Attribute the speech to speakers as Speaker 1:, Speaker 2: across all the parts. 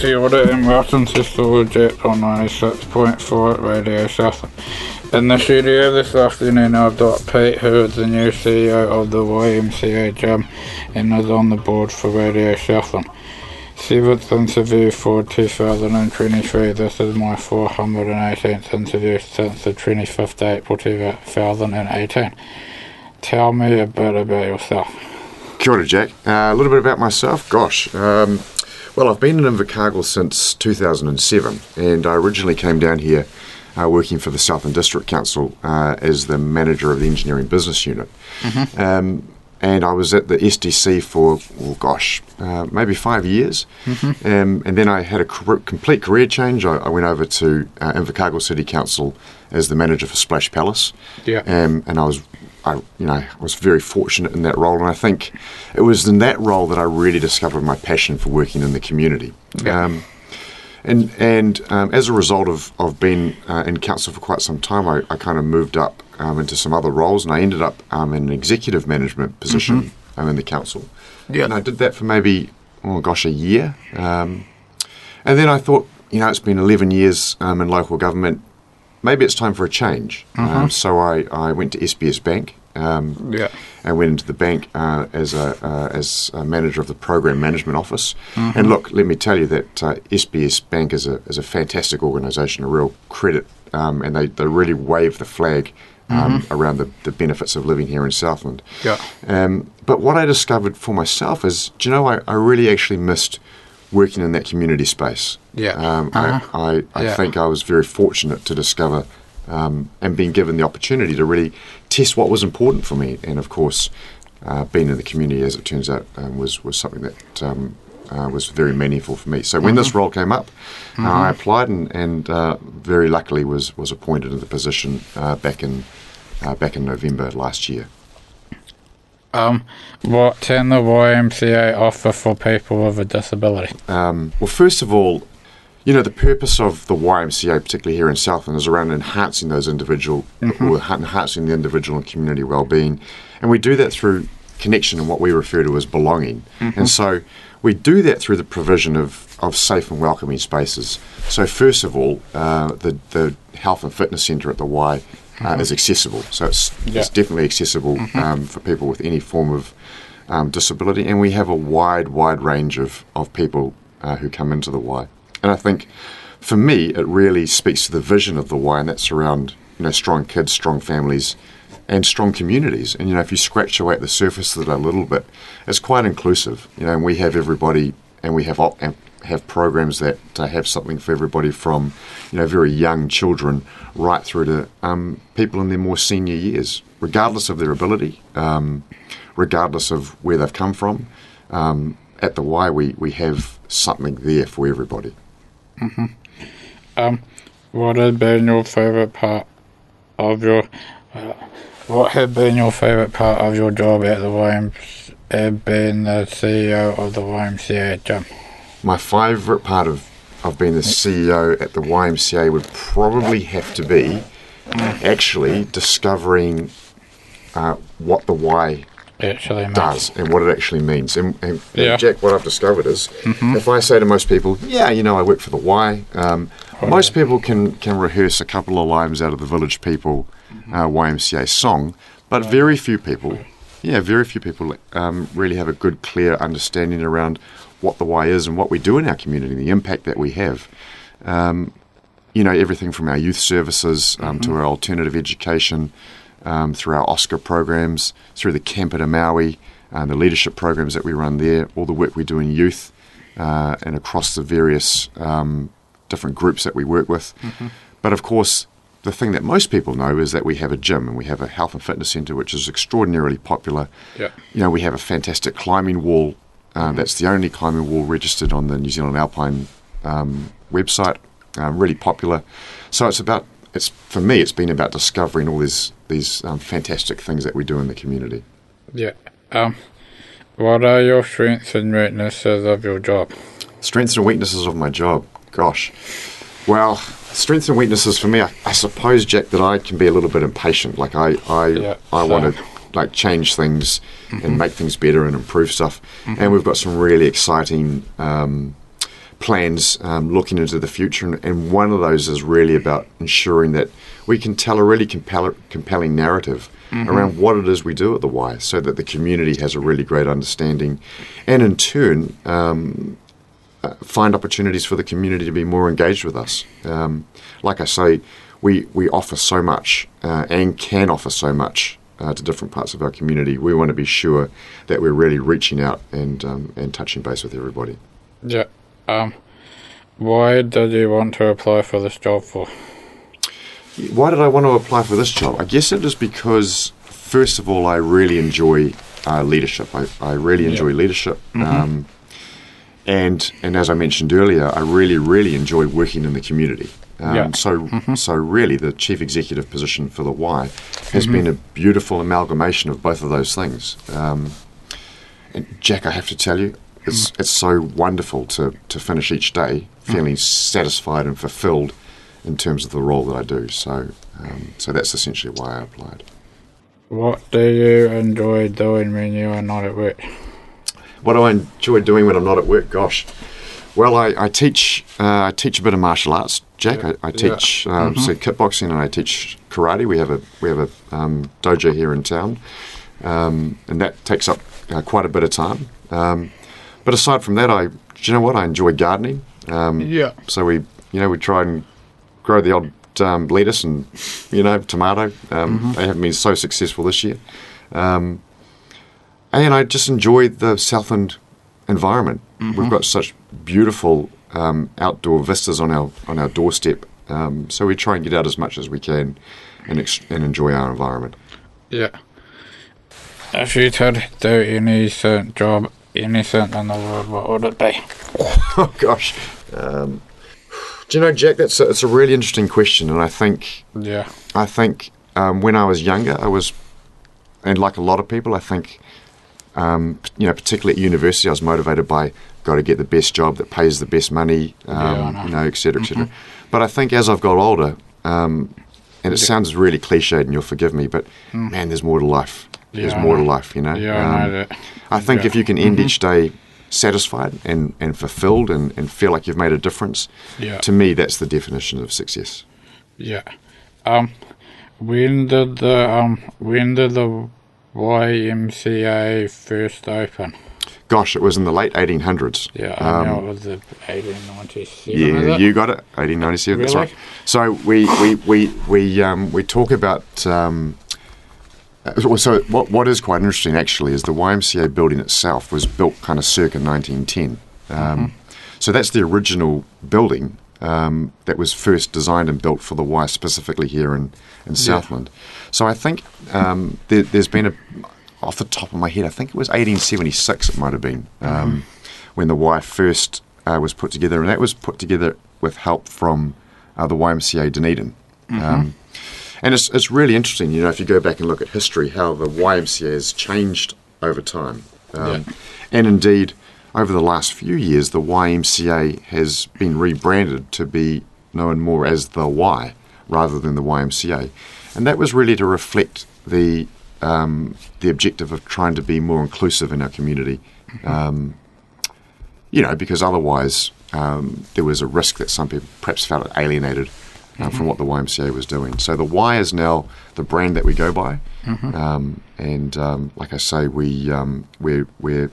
Speaker 1: Kia ora and welcome to Solar Jet on 96.4 at Radio Southland. In the studio this afternoon I've got Pete who is the new CEO of the YMCA Gym and is on the board for Radio Southland. Seventh interview for 2023. This is my 418th interview since the 25th April 2018. Tell me a bit about yourself.
Speaker 2: Kia ora, Jack. Uh, a little bit about myself. Gosh, um, well, I've been in Invercargill since 2007, and I originally came down here uh, working for the Southland District Council uh, as the manager of the engineering business unit. Mm-hmm. Um, and I was at the SDC for, oh gosh, uh, maybe five years. Mm-hmm. Um, and then I had a complete career change. I, I went over to uh, Invercargill City Council as the manager for Splash Palace.
Speaker 1: Yeah.
Speaker 2: Um, and I was I, you know, was very fortunate in that role, and I think it was in that role that I really discovered my passion for working in the community. Um, and and um, as a result of, of being uh, in council for quite some time, I, I kind of moved up um, into some other roles, and I ended up um, in an executive management position mm-hmm. in the council.
Speaker 1: Yeah.
Speaker 2: And I did that for maybe, oh gosh, a year. Um, and then I thought, you know, it's been 11 years um, in local government maybe it's time for a change.
Speaker 1: Mm-hmm.
Speaker 2: Um, so I, I went to SBS Bank. Um,
Speaker 1: yeah.
Speaker 2: And went into the bank uh, as a uh, as a manager of the program management office.
Speaker 1: Mm-hmm.
Speaker 2: And look, let me tell you that uh, SBS Bank is a is a fantastic organisation, a real credit, um, and they, they really wave the flag um,
Speaker 1: mm-hmm.
Speaker 2: around the, the benefits of living here in Southland.
Speaker 1: Yeah.
Speaker 2: Um, but what I discovered for myself is, do you know, I, I really actually missed working in that community space.
Speaker 1: Yeah.
Speaker 2: Um,
Speaker 1: Uh-huh.
Speaker 2: I, I, I
Speaker 1: Yeah.
Speaker 2: think I was very fortunate to discover um, and being given the opportunity to really test what was important for me. And of course, uh, being in the community, as it turns out, um, was, was something that um, uh, was very meaningful for me. So when this role came up, uh, I applied and, and uh, very luckily was, was appointed in the position uh, back in uh, back in November last year.
Speaker 1: Um, what can the YMCA offer for people with a disability?
Speaker 2: Um, well, first of all, you know, the purpose of the YMCA, particularly here in Southland, is around enhancing those individual, or enhancing the individual and community well-being, and we do that through connection and what we refer to as belonging. And so we do that through the provision of, of safe and welcoming spaces. So first of all, uh, the the health and fitness centre at the Y uh, is accessible. So it's,
Speaker 1: Yeah.
Speaker 2: it's definitely accessible um, for people with any form of um, disability, and we have a wide, wide range of, of people uh, who come into the Y. And I think for me, it really speaks to the vision of the Y, and that's around you know strong kids, strong families, and strong communities. And you know, if you scratch away at the surface of it a little bit, it's quite inclusive. You know, and we have everybody, and we have op- and have programs that have something for everybody from you know very young children right through to um, people in their more senior years, regardless of their ability, um, regardless of where they've come from. Um, at the Y, we, we have something there for everybody.
Speaker 1: Um, what has been your favourite part of your? Uh, what has been your favourite part of your job at the YMCA? Being the CEO of the YMCA gym.
Speaker 2: My favourite part of, of being the CEO at the YMCA would probably have to be actually discovering uh, what the Y
Speaker 1: Actually,
Speaker 2: does and what it actually means. And, and
Speaker 1: Yeah.
Speaker 2: Jack, what I've discovered is if I say to most people, yeah, you know, I work for the Y, um, most people can, can rehearse a couple of lines out of the Village People uh, YMCA song, but very few people, yeah, very few people um, really have a good, clear understanding around what the Y is and what we do in our community, the impact that we have. Um, you know, everything from our youth services um, to our alternative education, um, through our Oscar programs, through the Camp at Maui, uh, the leadership programs that we run there, all the work we do in youth, uh, and across the various um, different groups that we work with. But of course, the thing that most people know is that we have a gym and we have a health and fitness centre, which is extraordinarily popular.
Speaker 1: Yeah.
Speaker 2: You know, we have a fantastic climbing wall. Um, That's the only climbing wall registered on the New Zealand Alpine um, website. Um, really popular. So it's about it's for me. It's been about discovering all these these um, fantastic things that we do in the community.
Speaker 1: Yeah. Um, what are your strengths and weaknesses of your job?
Speaker 2: Strengths and weaknesses of my job. Gosh. Well, strengths and weaknesses for me, I, I suppose, Jack, that I can be a little bit impatient. Like I, I,
Speaker 1: Yeah,
Speaker 2: I
Speaker 1: so-
Speaker 2: want to like change things and make things better and improve stuff. And we've got some really exciting um, plans um, looking into the future, and, and one of those is really about ensuring that we can tell a really compel- compelling narrative around what it is we do at the Y, so that the community has a really great understanding, and in turn. Um, uh, find opportunities for the community to be more engaged with us. Um, like I say, we, we offer so much uh, and can offer so much uh, to different parts of our community. We want to be sure that we're really reaching out and um, and touching base with everybody.
Speaker 1: Yeah. Um, why did you want to apply for this job for?
Speaker 2: Why did I want to apply for this job? I guess it is because, first of all, I really enjoy uh, leadership. I, I really enjoy leadership. Um, and, and as I mentioned earlier, I really, really enjoy working in the community. Um,
Speaker 1: Yeah.
Speaker 2: So, so really, the chief executive position for the Y has been a beautiful amalgamation of both of those things. Um, and Jack, I have to tell you, it's it's so wonderful to to finish each day feeling satisfied and fulfilled in terms of the role that I do. So, um, so that's essentially why I applied.
Speaker 1: What do you enjoy doing when you are not at work?
Speaker 2: What do I enjoy doing when I'm not at work? Gosh, well, I, I teach uh, I teach a bit of martial arts, Jack. I, I
Speaker 1: Yeah.
Speaker 2: teach um, so kickboxing and I teach karate. We have a we have a um, dojo here in town, um, and that takes up uh, quite a bit of time. Um, but aside from that, I do you know what I enjoy gardening. Um,
Speaker 1: Yeah.
Speaker 2: So we, you know, we try and grow the odd um, lettuce and, you know, tomato. Um, They haven't been so successful this year. Um, and I just enjoy the Southland environment. We've got such beautiful um, outdoor vistas on our on our doorstep. Um, so we try and get out as much as we can and, ex- and enjoy our environment.
Speaker 1: Yeah. If you could do any certain job, anything in the world, what would it be?
Speaker 2: Oh gosh. Um, do you know, Jack? That's a, it's a really interesting question, and I think
Speaker 1: Yeah.
Speaker 2: I think um, when I was younger, I was, and like a lot of people, I think, um, you know, particularly at university, I was motivated by got to get the best job that pays the best money, um,
Speaker 1: Yeah, know. Mm-hmm.
Speaker 2: you know, et cetera, et cetera. But I think as I've got older, um, and it sounds really cliched, and you'll forgive me, but man, there's more to life. There's
Speaker 1: Mm. Yeah, I
Speaker 2: more to life, you know.
Speaker 1: Yeah, I know
Speaker 2: Um,
Speaker 1: that.
Speaker 2: I think
Speaker 1: Yeah.
Speaker 2: if you can end each day satisfied and, and fulfilled and, and feel like you've made a difference,
Speaker 1: Yeah.
Speaker 2: to me, that's the definition of success.
Speaker 1: Yeah. Um, when did the um when did the YMCA first open?
Speaker 2: Gosh, it was in the late 1800s.
Speaker 1: Yeah,
Speaker 2: Um,
Speaker 1: know it was the 1897.
Speaker 2: Yeah, you got it. 1897. That's right. So we we we we um, we talk about. Um, uh, so what what is quite interesting actually is the YMCA building itself was built kind of circa 1910. Um, So that's the original building um, that was first designed and built for the Y specifically here in in Southland. So I think um, there, there's been a off the top of my head, I think it was 1876. It might have been um, when the Y first uh, was put together, and that was put together with help from uh, the YMCA Dunedin. Um, and it's it's really interesting, you know, if you go back and look at history, how the YMCA has changed over time, um,
Speaker 1: Yeah.
Speaker 2: and indeed over the last few years, the YMCA has been rebranded to be known more as the Y rather than the YMCA, and that was really to reflect the um, the objective of trying to be more inclusive in our community. Um, you know, because otherwise um, there was a risk that some people perhaps felt alienated uh, from what the YMCA was doing. So the Y is now the brand that we go by, um, and um, like I say, we um, we're we're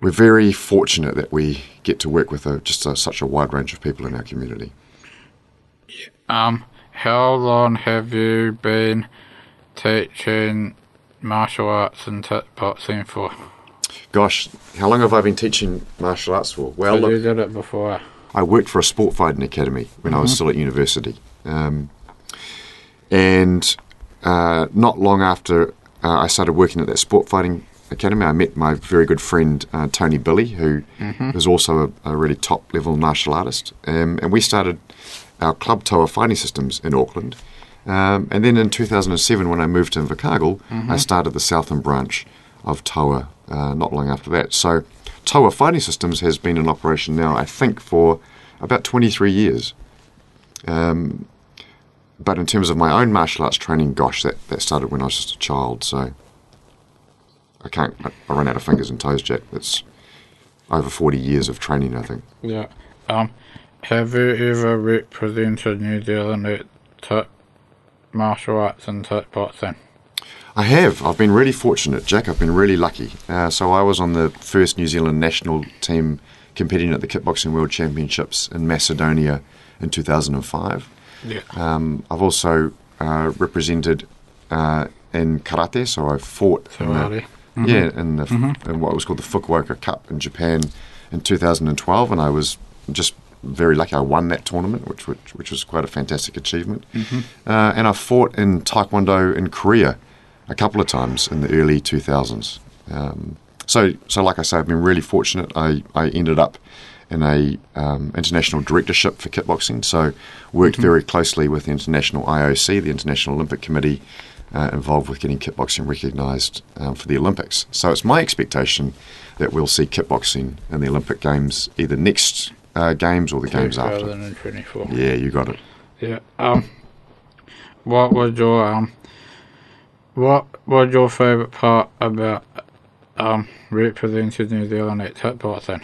Speaker 2: we're very fortunate that we get to work with a, just a, such a wide range of people in our community.
Speaker 1: Um, how long have you been teaching martial arts and boxing for?
Speaker 2: Gosh, how long have I been teaching martial arts for? Well,
Speaker 1: So you did it before.
Speaker 2: I worked for a sport fighting academy when I was still at university. Um, and uh, not long after uh, I started working at that sport fighting academy, I met my very good friend uh, Tony Billy, who is also a, a really top level martial artist. Um, and we started our club Toa Fighting Systems in Auckland. Um, and then in 2007, when I moved to Invercargill, I started the Southern branch of Toa uh, not long after that. So Toa Fighting Systems has been in operation now, I think, for about 23 years. Um, but in terms of my own martial arts training, gosh, that, that started when I was just a child. So I can't, I, I run out of fingers and toes, Jack. It's over 40 years of training, I think.
Speaker 1: Yeah. Um, have you ever represented New Zealand at tip martial arts and tip boxing?
Speaker 2: I have. I've been really fortunate, Jack. I've been really lucky. Uh, so I was on the first New Zealand national team competing at the Kickboxing World Championships in Macedonia in 2005.
Speaker 1: Yeah.
Speaker 2: Um, I've also uh, represented uh, in karate, so I fought in the,
Speaker 1: Karate.
Speaker 2: yeah in, the, in what was called the Fukuoka Cup in Japan in 2012, and I was just very lucky. I won that tournament, which which, which was quite a fantastic achievement. Uh, and I fought in Taekwondo in Korea a couple of times in the early 2000s. Um, so so like I say, I've been really fortunate. I, I ended up in a um, international directorship for kickboxing. So worked very closely with the international IOC, the International Olympic Committee, uh, involved with getting kickboxing recognised um, for the Olympics. So it's my expectation that we'll see kickboxing in the Olympic Games either next uh, games or the games after.
Speaker 1: 2024.
Speaker 2: Yeah, you got it.
Speaker 1: Yeah. Um, what was your um, what was your favourite part about um representing New Zealand at tip boxing?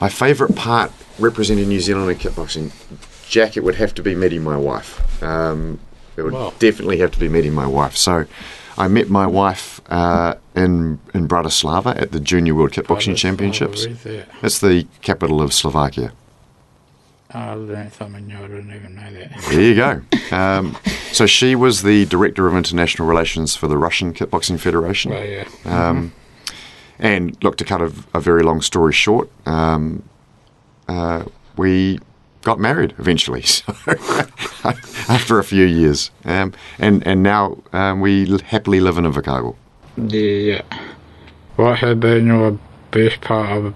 Speaker 2: My favourite part representing New Zealand in kickboxing, Jack, it would have to be meeting my wife. Um, it would
Speaker 1: Wow.
Speaker 2: definitely have to be meeting my wife. So I met my wife uh, in in Bratislava at the Junior World Kickboxing Championships.
Speaker 1: That?
Speaker 2: It's the capital of Slovakia.
Speaker 1: I learned something new. I didn't even know that.
Speaker 2: There you go. Um, so she was the director of international relations for the Russian Kickboxing Federation.
Speaker 1: Well, yeah.
Speaker 2: Um, and look, to cut a, a very long story short, um, uh, we got married eventually. So after a few years, um, and and now um, we happily live in Invercargill.
Speaker 1: Yeah. What has been your best part of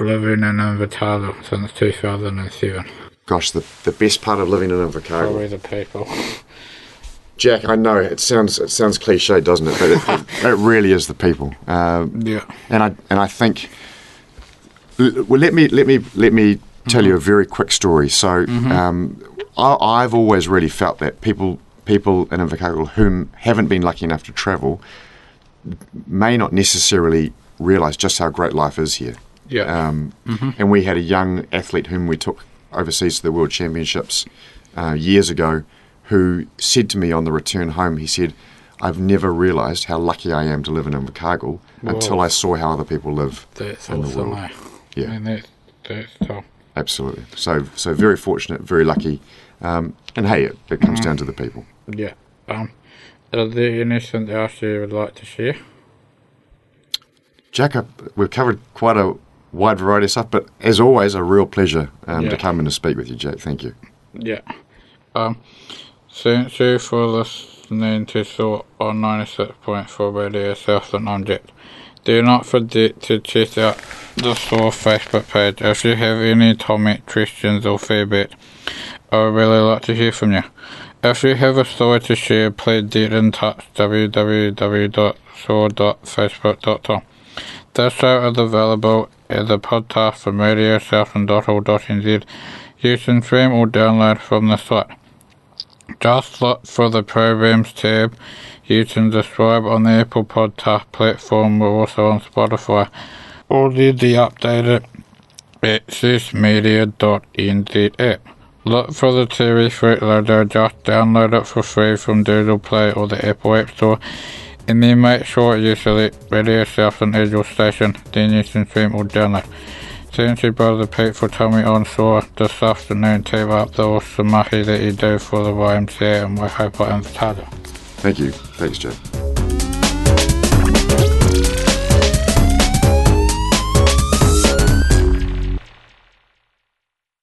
Speaker 1: living in Invercargill since 2007?
Speaker 2: Gosh, the the best part of living in Invercargill.
Speaker 1: Probably the people.
Speaker 2: Jack, I know it sounds it sounds cliche, doesn't it? But it, it really is the people. Um,
Speaker 1: Yeah.
Speaker 2: and I and I think. Well, let me let me let me tell you a very quick story. So, um, I, I've always really felt that people people in Invercargill whom haven't been lucky enough to travel may not necessarily realise just how great life is here.
Speaker 1: Yeah.
Speaker 2: Um, And we had a young athlete whom we took overseas to the World Championships uh, years ago who said to me on the return home, he said, I've never realised how lucky I am to live in Invercargill until I saw how other people live
Speaker 1: that's
Speaker 2: in the world.
Speaker 1: eh?
Speaker 2: Yeah.
Speaker 1: That's tough.
Speaker 2: Absolutely. So, so very fortunate, very lucky. Um, and hey, it, it comes down to the people.
Speaker 1: Yeah. Um, is there anything else you would like to share?
Speaker 2: Jack, uh, we've covered quite a wide variety of stuff, but as always, a real pleasure um,
Speaker 1: Yeah.
Speaker 2: to come and to speak with you, Jack. Thank you.
Speaker 1: Yeah. Um, thank you for listening to Thought on 96.4 Radio Southland Jet. Do not forget to check out the Thought Facebook page. If you have any comment, questions, or feedback, I would really like to hear from you. If you have a story to share, please get in touch www.saw.facebook.com. This show is available as a podcast from Radio radiosouthland.org.nz. You can stream or download from the site. Just look for the Programs tab. You can subscribe on the Apple Podcast platform. We're also on Spotify. Or the updated accessmedia.nz app. Look for the TV Fruit logo, just download it for free from Google Play or the Apple App Store, and then make sure you select Radio Southland as your station, then you can stream or download. Thank you, Brother Pete, for coming on shore this afternoon to up the awesome mahi that you do for the YMCA and Waihapa and Tada.
Speaker 2: Thank you. Thanks, Jack.